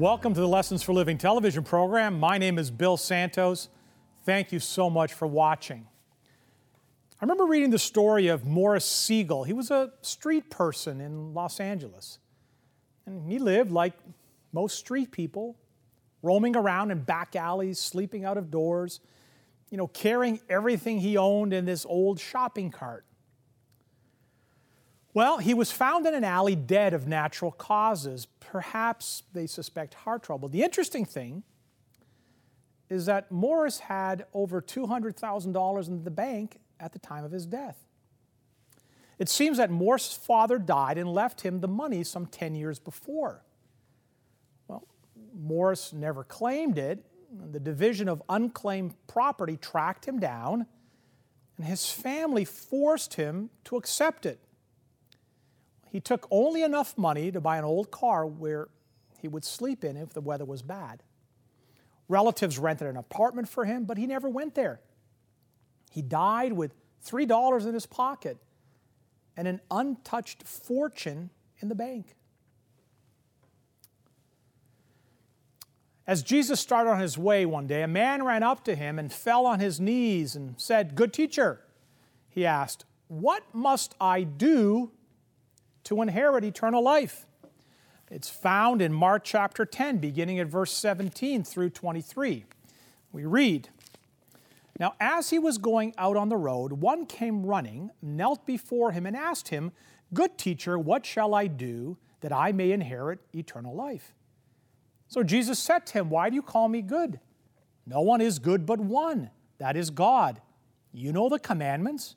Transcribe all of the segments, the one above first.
Welcome to the Lessons for Living television program. My name is Bill Santos. Thank you so much for watching. I remember reading the story of Morris Siegel. He was a street person in Los Angeles. And he lived like most street people, roaming around in back alleys, sleeping out of doors, you know, carrying everything he owned in this old shopping cart. Well, he was found in an alley dead of natural causes. Perhaps they suspect heart trouble. The interesting thing is that Morris had over $200,000 in the bank at the time of his death. It seems that Morris' father died and left him the money some 10 years before. Well, Morris never claimed it. The Division of Unclaimed Property tracked him down, and his family forced him to accept it. He took only enough money to buy an old car where he would sleep in if the weather was bad. Relatives rented an apartment for him, but he never went there. He died with $3 in his pocket and an untouched fortune in the bank. As Jesus started on his way one day, a man ran up to him and fell on his knees and said, Good teacher, he asked, What must I do to inherit eternal life. It's found in Mark chapter 10, beginning at verse 17 through 23. We read, Now as he was going out on the road, one came running, knelt before him, and asked him, Good teacher, what shall I do that I may inherit eternal life? So Jesus said to him, Why do you call me good? No one is good but one, that is God. You know the commandments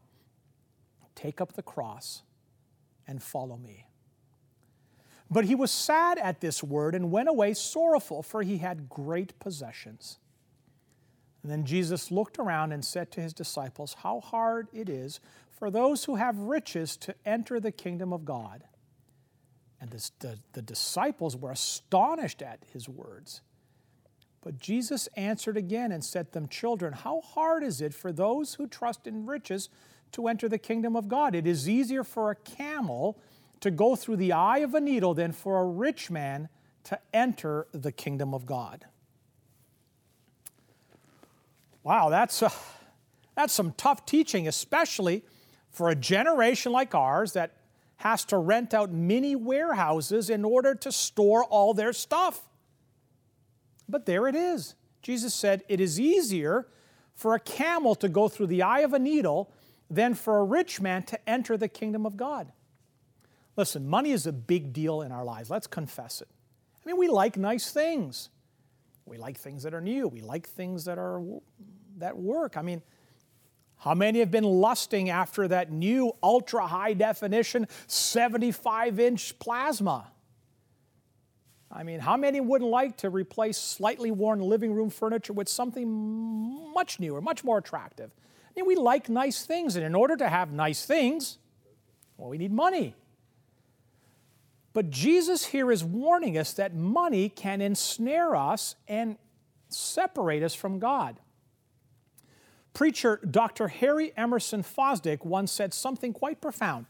Take up the cross and follow me. But he was sad at this word and went away sorrowful, for he had great possessions. And then Jesus looked around and said to his disciples, How hard it is for those who have riches to enter the kingdom of God. And this, the, the disciples were astonished at his words. But Jesus answered again and said to them, Children, how hard is it for those who trust in riches to enter the kingdom of God. It is easier for a camel to go through the eye of a needle than for a rich man to enter the kingdom of God. Wow, that's, uh, that's some tough teaching, especially for a generation like ours that has to rent out mini warehouses in order to store all their stuff. But there it is. Jesus said, It is easier for a camel to go through the eye of a needle than for a rich man to enter the kingdom of God. Listen, money is a big deal in our lives. Let's confess it. I mean, we like nice things. We like things that are new. We like things that are that work. I mean, how many have been lusting after that new ultra high definition 75 inch plasma? I mean, how many wouldn't like to replace slightly worn living room furniture with something much newer, much more attractive? I mean, we like nice things, and in order to have nice things, well, we need money. But Jesus here is warning us that money can ensnare us and separate us from God. Preacher Dr. Harry Emerson Fosdick once said something quite profound.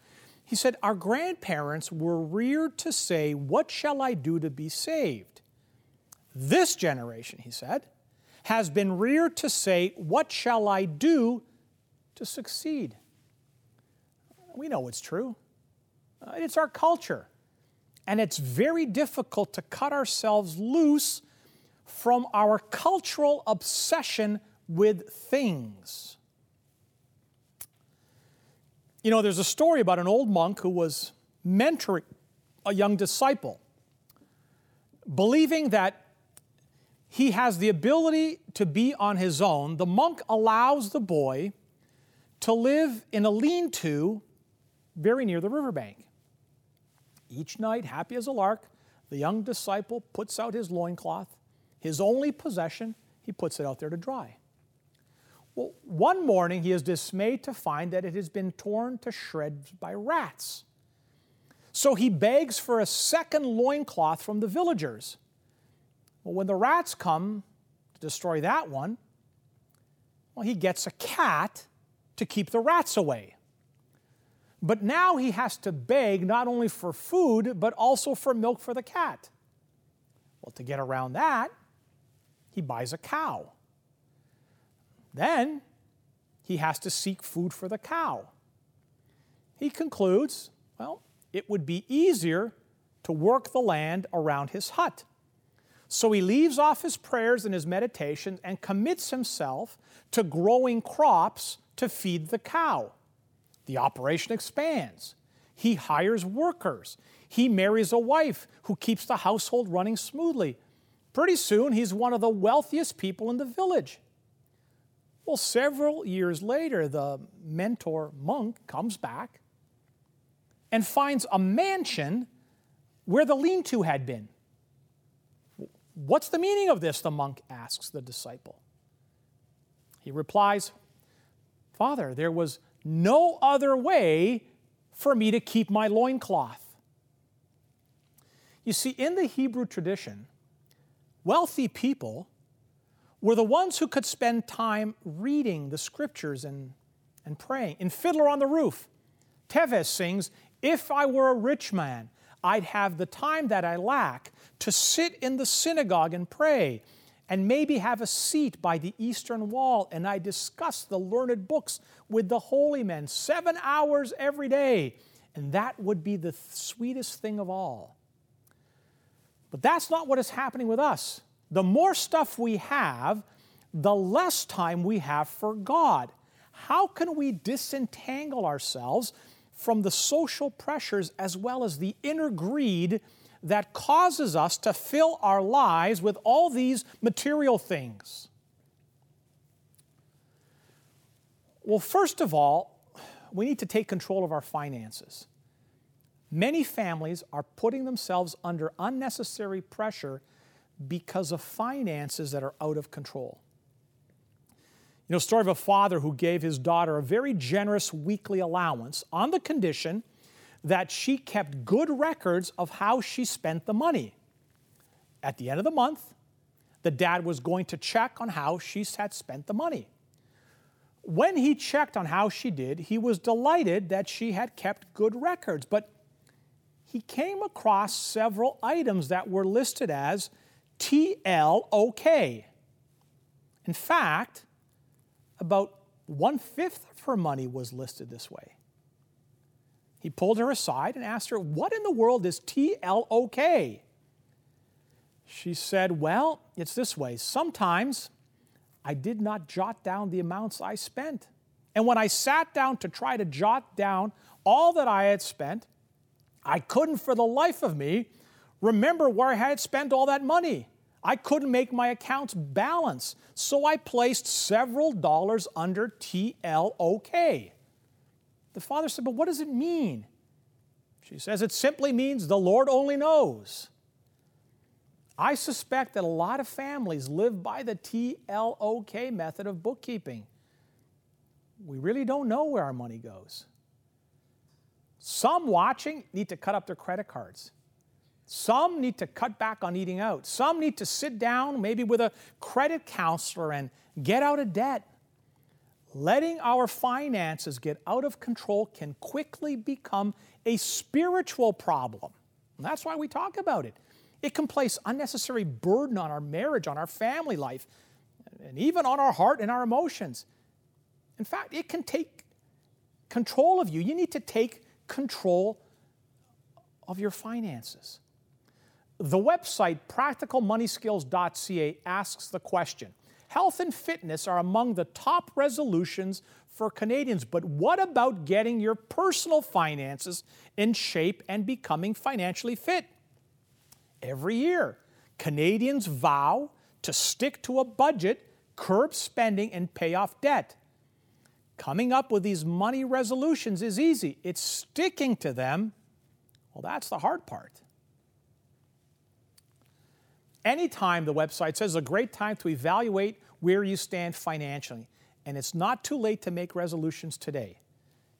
He said, Our grandparents were reared to say, What shall I do to be saved? This generation, he said, has been reared to say, What shall I do to succeed. We know it's true. Uh, it's our culture. And it's very difficult to cut ourselves loose from our cultural obsession with things. You know, there's a story about an old monk who was mentoring a young disciple, believing that he has the ability to be on his own. The monk allows the boy to live in a lean to very near the riverbank. Each night, happy as a lark, the young disciple puts out his loincloth, his only possession, he puts it out there to dry. Well, one morning he is dismayed to find that it has been torn to shreds by rats. So he begs for a second loincloth from the villagers. Well, when the rats come to destroy that one, well, he gets a cat to keep the rats away. But now he has to beg not only for food, but also for milk for the cat. Well, to get around that, he buys a cow. Then he has to seek food for the cow. He concludes, well, it would be easier to work the land around his hut. So he leaves off his prayers and his meditation and commits himself to growing crops to feed the cow. The operation expands. He hires workers. He marries a wife who keeps the household running smoothly. Pretty soon, he's one of the wealthiest people in the village. Well, several years later, the mentor monk comes back and finds a mansion where the lean to had been. What's the meaning of this? The monk asks the disciple. He replies, Father, there was no other way for me to keep my loincloth. You see, in the Hebrew tradition, wealthy people were the ones who could spend time reading the scriptures and, and praying. In Fiddler on the Roof, Tevye sings, If I were a rich man, I'd have the time that I lack to sit in the synagogue and pray and maybe have a seat by the eastern wall and I discuss the learned books with the holy men seven hours every day. And that would be the sweetest thing of all. But that's not what is happening with us. The more stuff we have, the less time we have for God. How can we disentangle ourselves from the social pressures as well as the inner greed that causes us to fill our lives with all these material things? Well, first of all, we need to take control of our finances. Many families are putting themselves under unnecessary pressure because of finances that are out of control. You know, story of a father who gave his daughter a very generous weekly allowance on the condition that she kept good records of how she spent the money. At the end of the month, the dad was going to check on how she had spent the money. When he checked on how she did, he was delighted that she had kept good records, but he came across several items that were listed as TLOK. In fact, about one fifth of her money was listed this way. He pulled her aside and asked her, What in the world is TLOK? She said, Well, it's this way. Sometimes I did not jot down the amounts I spent. And when I sat down to try to jot down all that I had spent, I couldn't for the life of me remember where I had spent all that money. I couldn't make my accounts balance, so I placed several dollars under TLOK. The father said, But what does it mean? She says, It simply means the Lord only knows. I suspect that a lot of families live by the TLOK method of bookkeeping. We really don't know where our money goes. Some watching need to cut up their credit cards. Some need to cut back on eating out. Some need to sit down, maybe with a credit counselor, and get out of debt. Letting our finances get out of control can quickly become a spiritual problem. And that's why we talk about it. It can place unnecessary burden on our marriage, on our family life, and even on our heart and our emotions. In fact, it can take control of you. You need to take control of your finances. The website practicalmoneyskills.ca asks the question Health and fitness are among the top resolutions for Canadians, but what about getting your personal finances in shape and becoming financially fit? Every year, Canadians vow to stick to a budget, curb spending, and pay off debt. Coming up with these money resolutions is easy. It's sticking to them, well, that's the hard part. Anytime, the website says, is a great time to evaluate where you stand financially. And it's not too late to make resolutions today.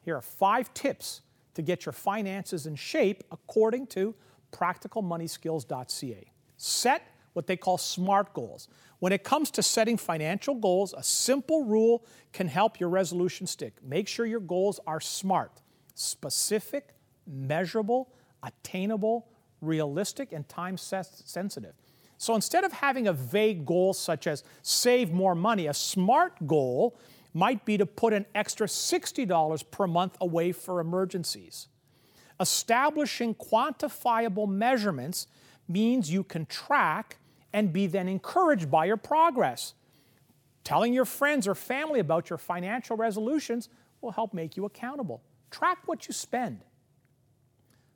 Here are five tips to get your finances in shape according to practicalmoneyskills.ca. Set what they call SMART goals. When it comes to setting financial goals, a simple rule can help your resolution stick. Make sure your goals are SMART, specific, measurable, attainable, realistic, and time sensitive. So instead of having a vague goal such as save more money, a SMART goal might be to put an extra $60 per month away for emergencies. Establishing quantifiable measurements means you can track and be then encouraged by your progress. Telling your friends or family about your financial resolutions will help make you accountable. Track what you spend.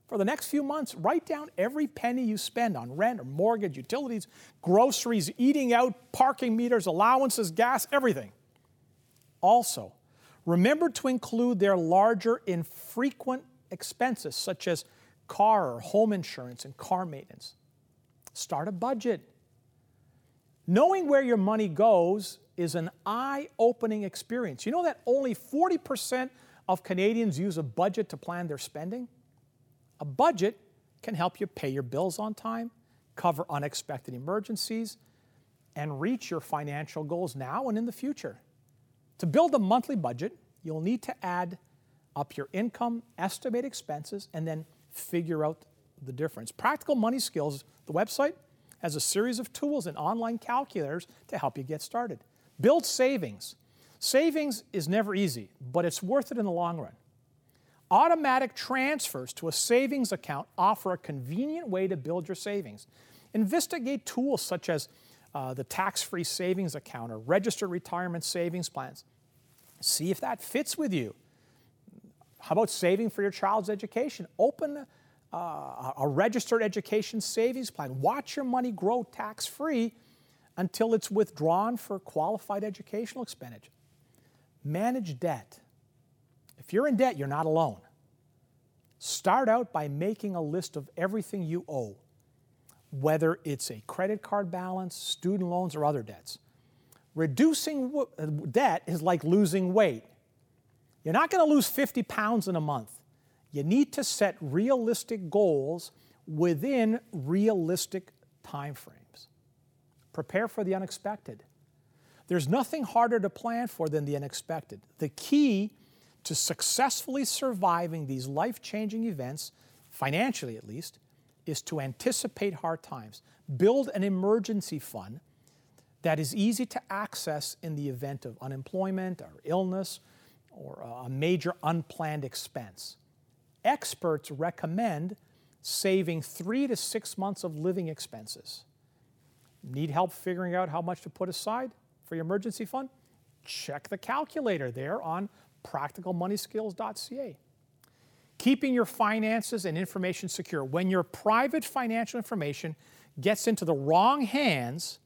For the next few months, write down every penny you spend on rent or mortgage, utilities, groceries, eating out, parking meters, allowances, gas, everything. Also, remember to include their larger infrequent expenses such as car or home insurance and car maintenance. Start a budget. Knowing where your money goes is an eye opening experience. You know that only 40% of Canadians use a budget to plan their spending? A budget can help you pay your bills on time, cover unexpected emergencies, and reach your financial goals now and in the future. To build a monthly budget, you'll need to add up your income, estimate expenses, and then figure out the difference. Practical Money Skills, the website, has a series of tools and online calculators to help you get started. Build savings. Savings is never easy, but it's worth it in the long run. Automatic transfers to a savings account offer a convenient way to build your savings. Investigate tools such as uh, the tax free savings account or registered retirement savings plans. See if that fits with you. How about saving for your child's education? Open uh, a registered education savings plan. Watch your money grow tax free until it's withdrawn for qualified educational expenditure. Manage debt. If you're in debt, you're not alone. Start out by making a list of everything you owe, whether it's a credit card balance, student loans, or other debts. Reducing uh, debt is like losing weight. You're not going to lose 50 pounds in a month. You need to set realistic goals within realistic timeframes. Prepare for the unexpected. There's nothing harder to plan for than the unexpected. The key to successfully surviving these life changing events, financially at least, is to anticipate hard times. Build an emergency fund that is easy to access in the event of unemployment or illness or a major unplanned expense experts recommend saving three to six months of living expenses. Need help figuring out how much to put aside for your emergency fund? Check the calculator there on practicalmoneyskills.ca. Keeping your finances and information secure. When your private financial information gets into the wrong hands,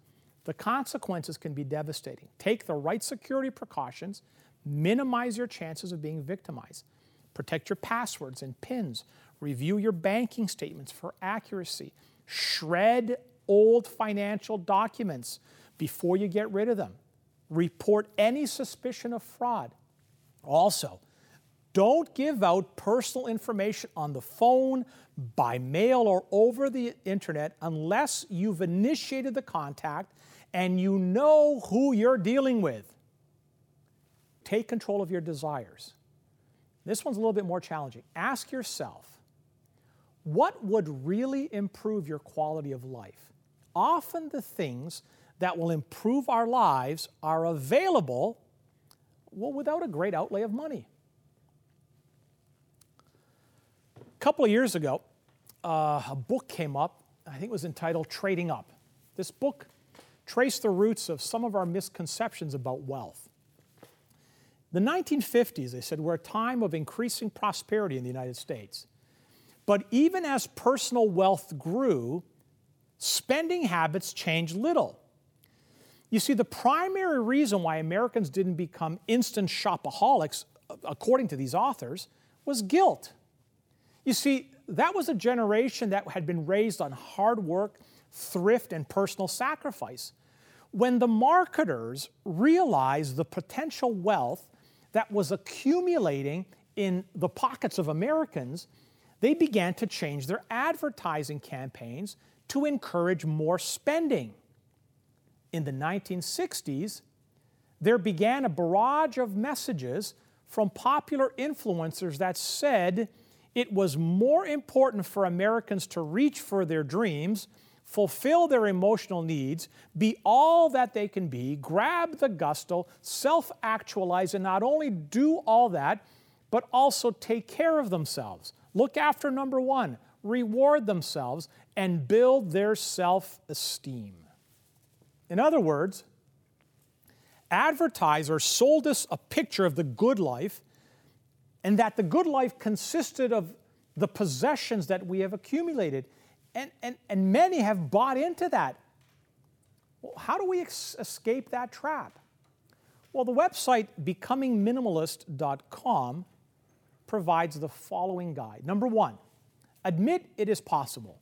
the consequences can be devastating. Take the right security precautions, minimize your chances of being victimized. Protect your passwords and PINs. Review your banking statements for accuracy. Shred old financial documents before you get rid of them. Report any suspicion of fraud. Also, don't give out personal information on the phone, by mail, or over the internet unless you've initiated the contact and you know who you're dealing with. Take control of your desires. This one's a little bit more challenging. Ask yourself, what would really improve your quality of life? Often the things that will improve our lives are available well, without a great outlay of money. A couple of years ago, uh, a book came up. I think it was entitled Trading Up. This book traced the roots of some of our misconceptions about wealth. The 1950s, they said, were a time of increasing prosperity in the United States. But even as personal wealth grew, spending habits changed little. You see, the primary reason why Americans didn't become instant shopaholics, uh, according to these authors, was guilt. You see, that was a generation that had been raised on hard work, thrift, and personal sacrifice. When the marketers realized the potential wealth that was accumulating in the pockets of Americans, they began to change their advertising campaigns to encourage more spending. In the 1960s, there began a barrage of messages from popular influencers that said it was more important for Americans to reach for their dreams, fulfill their emotional needs, be all that they can be, grab the gusto, self actualize, and not only do all that, but also take care of themselves. Look after number one, reward themselves, and build their self esteem. In other words, advertisers sold us a picture of the good life and that the good life consisted of the possessions that we have accumulated. And, and, and many have bought into that. Well, how do we ex- escape that trap? Well, the website becomingminimalist.com provides the following guide. Number one, admit it is possible.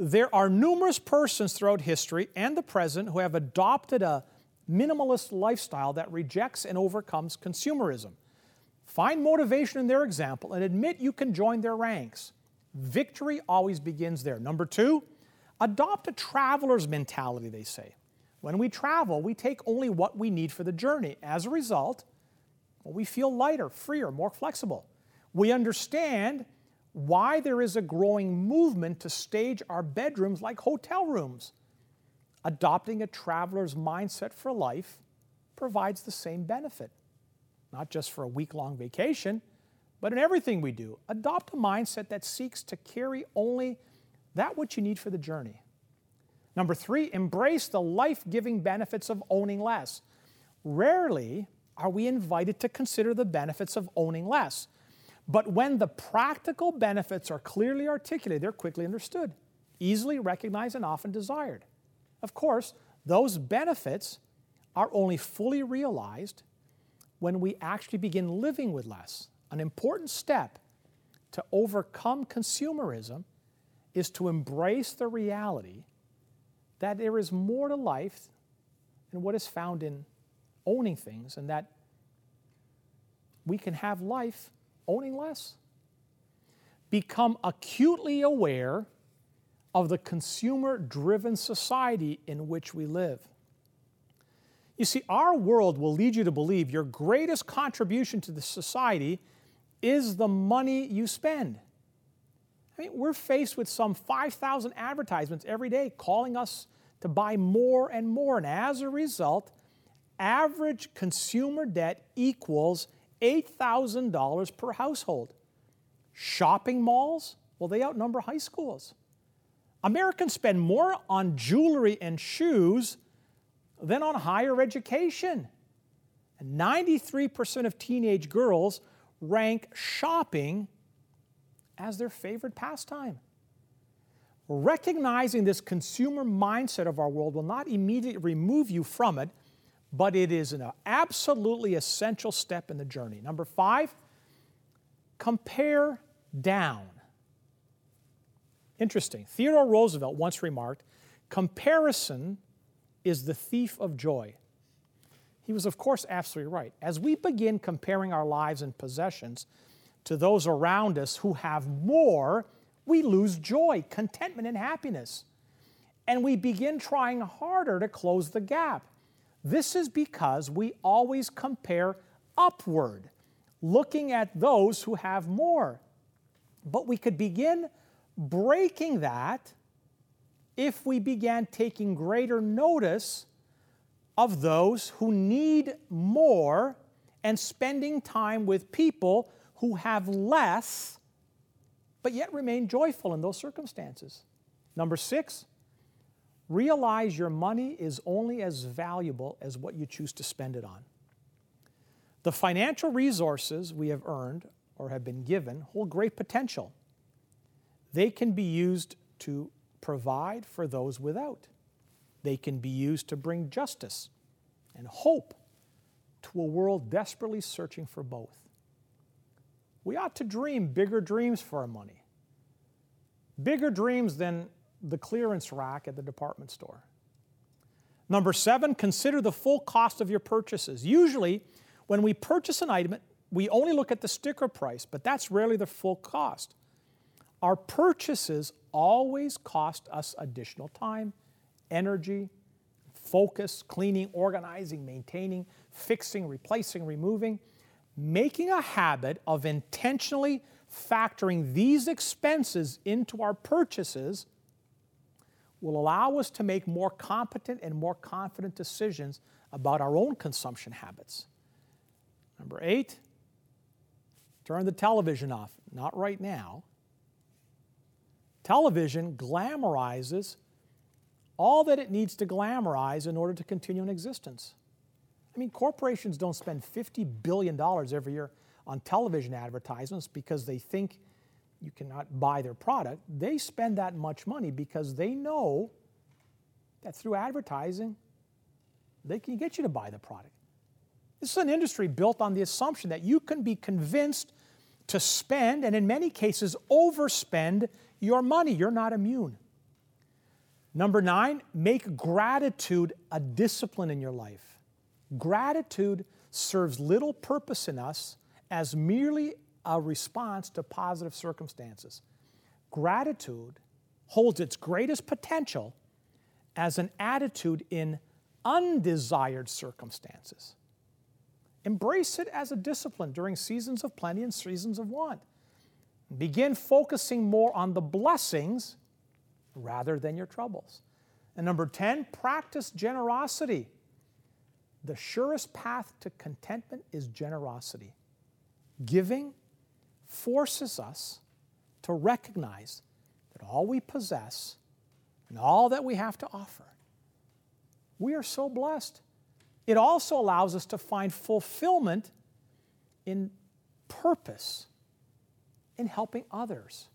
There are numerous persons throughout history and the present who have adopted a minimalist lifestyle that rejects and overcomes consumerism. Find motivation in their example and admit you can join their ranks. Victory always begins there. Number two, adopt a traveler's mentality, they say. When we travel, we take only what we need for the journey. As a result, well, we feel lighter, freer, more flexible. We understand why there is a growing movement to stage our bedrooms like hotel rooms. Adopting a traveler's mindset for life provides the same benefit, not just for a week long vacation, but in everything we do. Adopt a mindset that seeks to carry only that which you need for the journey. Number three, embrace the life giving benefits of owning less. Rarely are we invited to consider the benefits of owning less. But when the practical benefits are clearly articulated, they're quickly understood, easily recognized, and often desired. Of course, those benefits are only fully realized when we actually begin living with less. An important step to overcome consumerism is to embrace the reality that there is more to life than what is found in owning things, and that we can have life owning less. Become acutely aware of the consumer driven society in which we live. You see, our world will lead you to believe your greatest contribution to the society is the money you spend. I mean, we're faced with some 5,000 advertisements every day calling us to buy more and more. And as a result, average consumer debt equals $8,000 per household. Shopping malls, well, they outnumber high schools. Americans spend more on jewelry and shoes than on higher education. And 93% of teenage girls rank shopping as their favorite pastime. Recognizing this consumer mindset of our world will not immediately remove you from it, but it is an absolutely essential step in the journey. Number five, compare down. Interesting. Theodore Roosevelt once remarked comparison is the thief of joy. He was, of course, absolutely right. As we begin comparing our lives and possessions to those around us who have more, we lose joy, contentment, and happiness. And we begin trying harder to close the gap. This is because we always compare upward, looking at those who have more. But we could begin breaking that if we began taking greater notice of those who need more and spending time with people who have less, but yet remain joyful in those circumstances. Number six, realize your money is only as valuable as what you choose to spend it on. The financial resources we have earned or have been given hold great potential. They can be used to provide for those without. They can be used to bring justice and hope to a world desperately searching for both. We ought to dream bigger dreams for our money, bigger dreams than the clearance rack at the department store. Number seven, consider the full cost of your purchases. Usually, when we purchase an item, we only look at the sticker price, but that's rarely the full cost. Our purchases always cost us additional time, energy, focus, cleaning, organizing, maintaining, fixing, replacing, removing. Making a habit of intentionally factoring these expenses into our purchases will allow us to make more competent and more confident decisions about our own consumption habits. Number eight, turn the television off. Not right now. Television glamorizes all that it needs to glamorize in order to continue in existence. I mean, corporations don't spend $50 billion every year on television advertisements because they think you cannot buy their product. They spend that much money because they know that through advertising, they can get you to buy the product. This is an industry built on the assumption that you can be convinced to spend, and in many cases, overspend your money. You're not immune. Number nine, make gratitude a discipline in your life. Gratitude serves little purpose in us as merely a response to positive circumstances. Gratitude holds its greatest potential as an attitude in undesired circumstances. Embrace it as a discipline during seasons of plenty and seasons of want. Begin focusing more on the blessings rather than your troubles. And number 10, practice generosity. The surest path to contentment is generosity. Giving forces us to recognize that all we possess and all that we have to offer, we are so blessed. It also allows us to find fulfillment in purpose in helping others.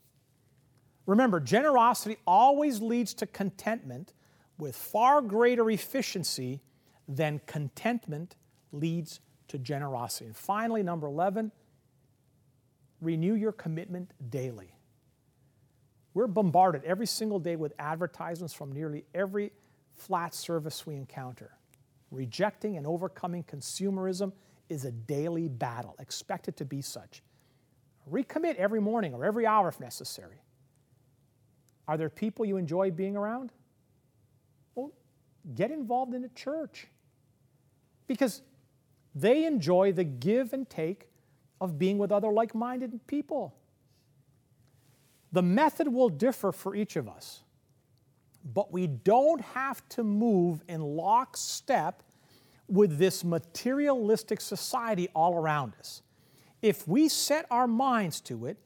Remember, generosity always leads to contentment with far greater efficiency than contentment leads to generosity. And finally, number 11, renew your commitment daily. We're bombarded every single day with advertisements from nearly every flat service we encounter. Rejecting and overcoming consumerism is a daily battle. Expect it to be such. Recommit every morning or every hour if necessary. Are there people you enjoy being around? Well, get involved in a church because they enjoy the give and take of being with other like minded people. The method will differ for each of us, but we don't have to move in lockstep with this materialistic society all around us. If we set our minds to it,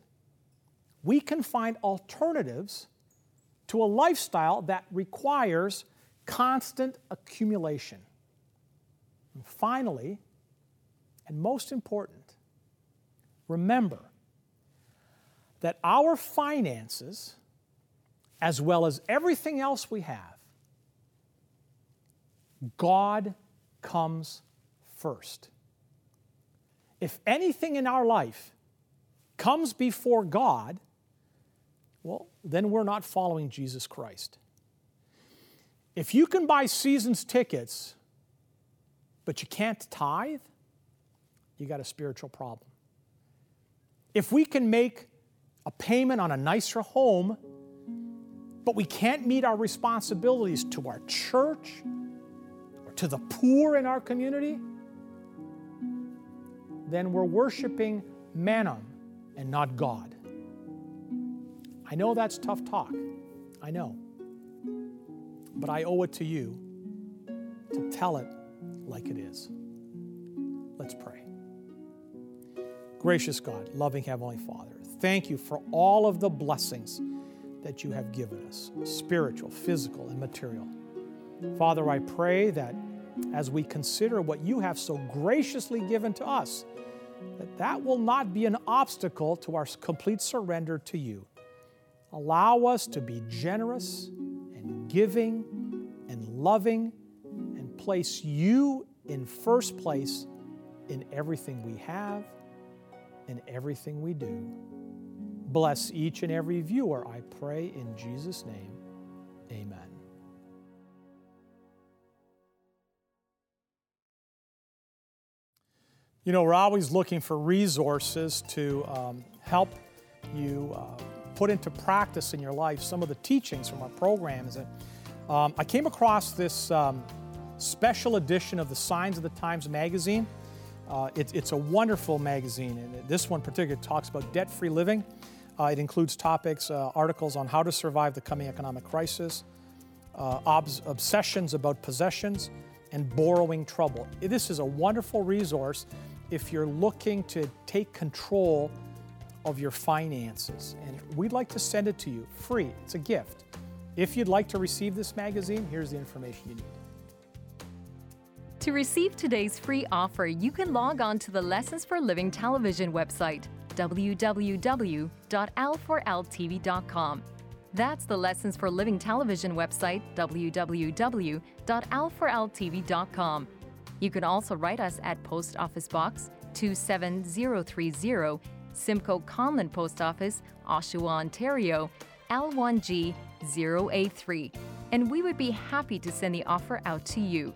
we can find alternatives to a lifestyle that requires constant accumulation. And finally, and most important, remember that our finances, as well as everything else we have, God comes first. If anything in our life comes before God, well, then we're not following Jesus Christ. If you can buy season's tickets, but you can't tithe, you got a spiritual problem. If we can make a payment on a nicer home, but we can't meet our responsibilities to our church or to the poor in our community, then we're worshiping Mammon and not God. I know that's tough talk. I know. But I owe it to you to tell it like it is. Let's pray. Gracious God, loving Heavenly Father, thank you for all of the blessings that you have given us spiritual, physical, and material. Father, I pray that as we consider what you have so graciously given to us, that that will not be an obstacle to our complete surrender to you. Allow us to be generous and giving and loving and place you in first place in everything we have and everything we do. Bless each and every viewer, I pray in Jesus' name. Amen. You know, we're always looking for resources to um, help you uh, put into practice in your life some of the teachings from our programs. And um, I came across this um, special edition of the Signs of the Times magazine. Uh, it, it's a wonderful magazine, and this one particularly talks about debt free living. Uh, it includes topics, uh, articles on how to survive the coming economic crisis, uh, obs- obsessions about possessions, and borrowing trouble. This is a wonderful resource if you're looking to take control of your finances. And we'd like to send it to you free. It's a gift. If you'd like to receive this magazine, here's the information you need. To receive today's free offer, you can log on to the Lessons for Living television website, www.l4ltv.com. That's the Lessons for Living television website, www.l4ltv.com. You can also write us at Post Office Box 27030, Simcoe Conlin Post Office, Oshawa, Ontario, L1G 0A3, and we would be happy to send the offer out to you.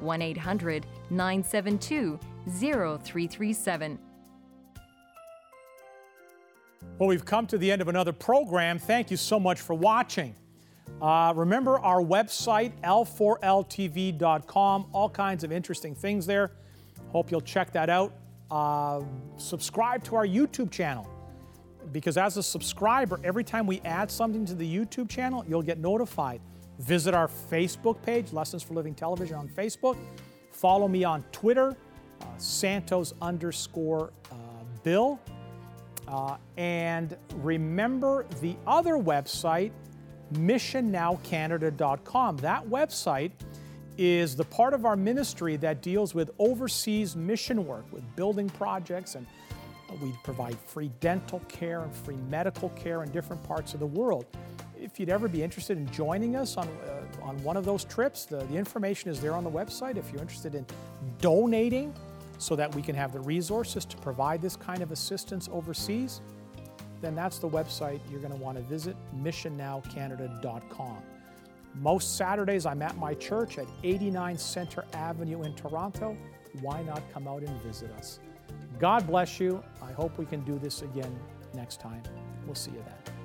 1 800 972 0337. Well, we've come to the end of another program. Thank you so much for watching. Uh, remember our website, l4ltv.com, all kinds of interesting things there. Hope you'll check that out. Uh, subscribe to our YouTube channel because as a subscriber, every time we add something to the YouTube channel, you'll get notified. Visit our Facebook page, Lessons for Living Television on Facebook. Follow me on Twitter, uh, Santos underscore uh, Bill. Uh, and remember the other website, missionnowcanada.com. That website is the part of our ministry that deals with overseas mission work, with building projects, and we provide free dental care and free medical care in different parts of the world. If you'd ever be interested in joining us on, uh, on one of those trips, the, the information is there on the website. If you're interested in donating so that we can have the resources to provide this kind of assistance overseas, then that's the website you're going to want to visit, missionnowcanada.com. Most Saturdays, I'm at my church at 89 Center Avenue in Toronto. Why not come out and visit us? God bless you. I hope we can do this again next time. We'll see you then.